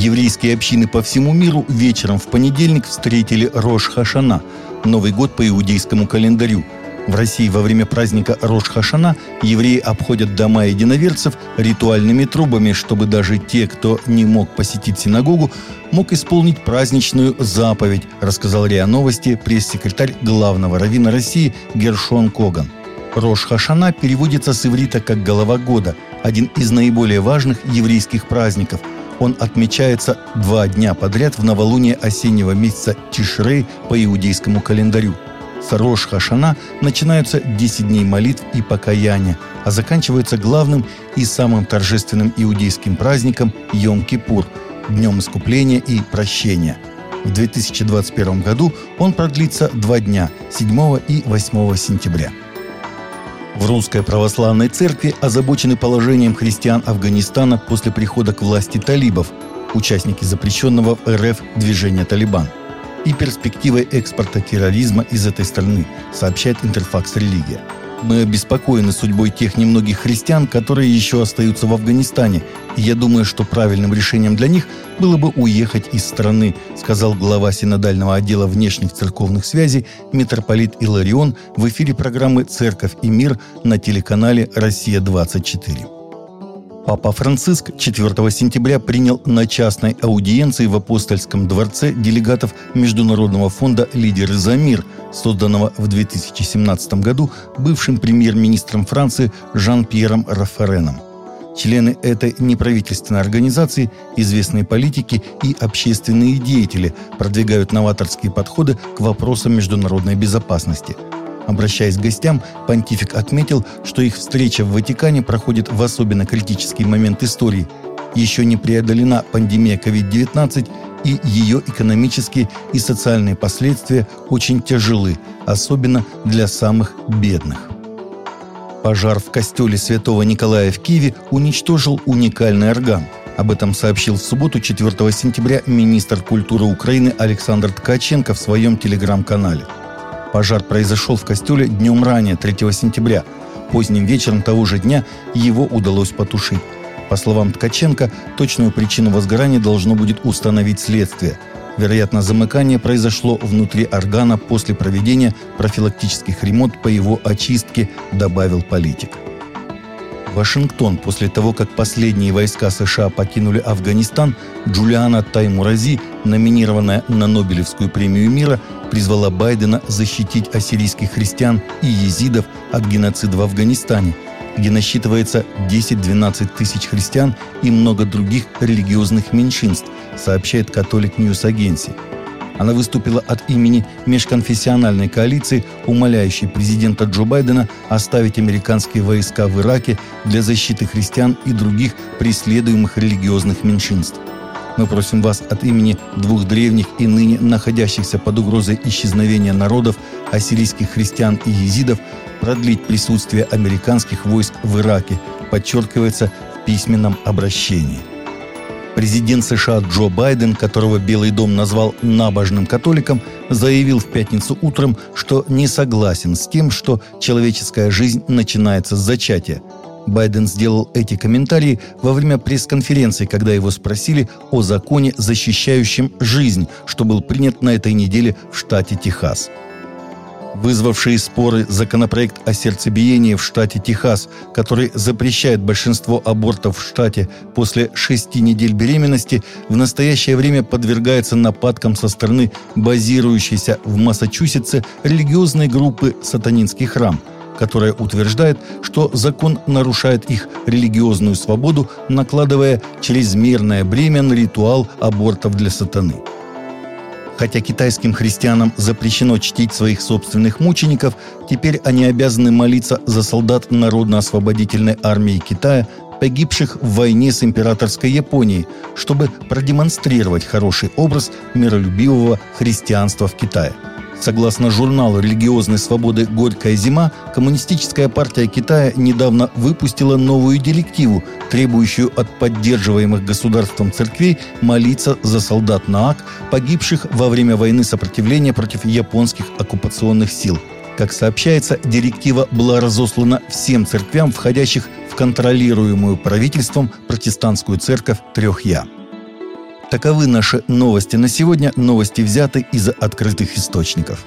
Еврейские общины по всему миру вечером в понедельник встретили Рош Хашана – Новый год по иудейскому календарю. В России во время праздника Рош Хашана евреи обходят дома единоверцев ритуальными трубами, чтобы даже те, кто не мог посетить синагогу, мог исполнить праздничную заповедь, рассказал РИА Новости пресс-секретарь главного раввина России Гершон Коган. Рош Хашана переводится с иврита как «голова года», один из наиболее важных еврейских праздников – он отмечается два дня подряд в новолуние осеннего месяца Тишрей по иудейскому календарю. С Рош Хашана начинаются 10 дней молитв и покаяния, а заканчивается главным и самым торжественным иудейским праздником Йом-Кипур – Днем искупления и прощения. В 2021 году он продлится два дня – 7 и 8 сентября. В Русской Православной Церкви озабочены положением христиан Афганистана после прихода к власти талибов, участники запрещенного в РФ движения «Талибан», и перспективой экспорта терроризма из этой страны, сообщает Интерфакс «Религия». Мы обеспокоены судьбой тех немногих христиан, которые еще остаются в Афганистане, и я думаю, что правильным решением для них было бы уехать из страны, сказал глава синодального отдела внешних церковных связей митрополит Иларион в эфире программы «Церковь и мир» на телеканале «Россия-24». Папа Франциск 4 сентября принял на частной аудиенции в Апостольском дворце делегатов Международного фонда «Лидеры за мир», созданного в 2017 году бывшим премьер-министром Франции Жан-Пьером Рафареном. Члены этой неправительственной организации, известные политики и общественные деятели продвигают новаторские подходы к вопросам международной безопасности – Обращаясь к гостям, понтифик отметил, что их встреча в Ватикане проходит в особенно критический момент истории. Еще не преодолена пандемия COVID-19, и ее экономические и социальные последствия очень тяжелы, особенно для самых бедных. Пожар в костеле святого Николая в Киеве уничтожил уникальный орган. Об этом сообщил в субботу 4 сентября министр культуры Украины Александр Ткаченко в своем телеграм-канале – Пожар произошел в костеле днем ранее, 3 сентября. Поздним вечером того же дня его удалось потушить. По словам Ткаченко, точную причину возгорания должно будет установить следствие. Вероятно, замыкание произошло внутри органа после проведения профилактических ремонт по его очистке, добавил политик. Вашингтон после того, как последние войска США покинули Афганистан, Джулиана Таймурази, номинированная на Нобелевскую премию мира, призвала Байдена защитить ассирийских христиан и езидов от геноцида в Афганистане, где насчитывается 10-12 тысяч христиан и много других религиозных меньшинств, сообщает Catholic News Agency. Она выступила от имени межконфессиональной коалиции, умоляющей президента Джо Байдена оставить американские войска в Ираке для защиты христиан и других преследуемых религиозных меньшинств. Мы просим вас от имени двух древних и ныне находящихся под угрозой исчезновения народов, ассирийских христиан и езидов, продлить присутствие американских войск в Ираке, подчеркивается в письменном обращении. Президент США Джо Байден, которого Белый дом назвал набожным католиком, заявил в пятницу утром, что не согласен с тем, что человеческая жизнь начинается с зачатия. Байден сделал эти комментарии во время пресс-конференции, когда его спросили о законе, защищающем жизнь, что был принят на этой неделе в штате Техас вызвавший споры законопроект о сердцебиении в штате Техас, который запрещает большинство абортов в штате после шести недель беременности, в настоящее время подвергается нападкам со стороны базирующейся в Массачусетсе религиозной группы «Сатанинский храм», которая утверждает, что закон нарушает их религиозную свободу, накладывая чрезмерное бремя на ритуал абортов для сатаны. Хотя китайским христианам запрещено чтить своих собственных мучеников, теперь они обязаны молиться за солдат Народно-освободительной армии Китая, погибших в войне с императорской Японией, чтобы продемонстрировать хороший образ миролюбивого христианства в Китае – Согласно журналу религиозной свободы «Горькая зима», Коммунистическая партия Китая недавно выпустила новую директиву, требующую от поддерживаемых государством церквей молиться за солдат НААК, погибших во время войны сопротивления против японских оккупационных сил. Как сообщается, директива была разослана всем церквям, входящих контролируемую правительством протестантскую церковь трех Я. Таковы наши новости на сегодня. Новости взяты из открытых источников.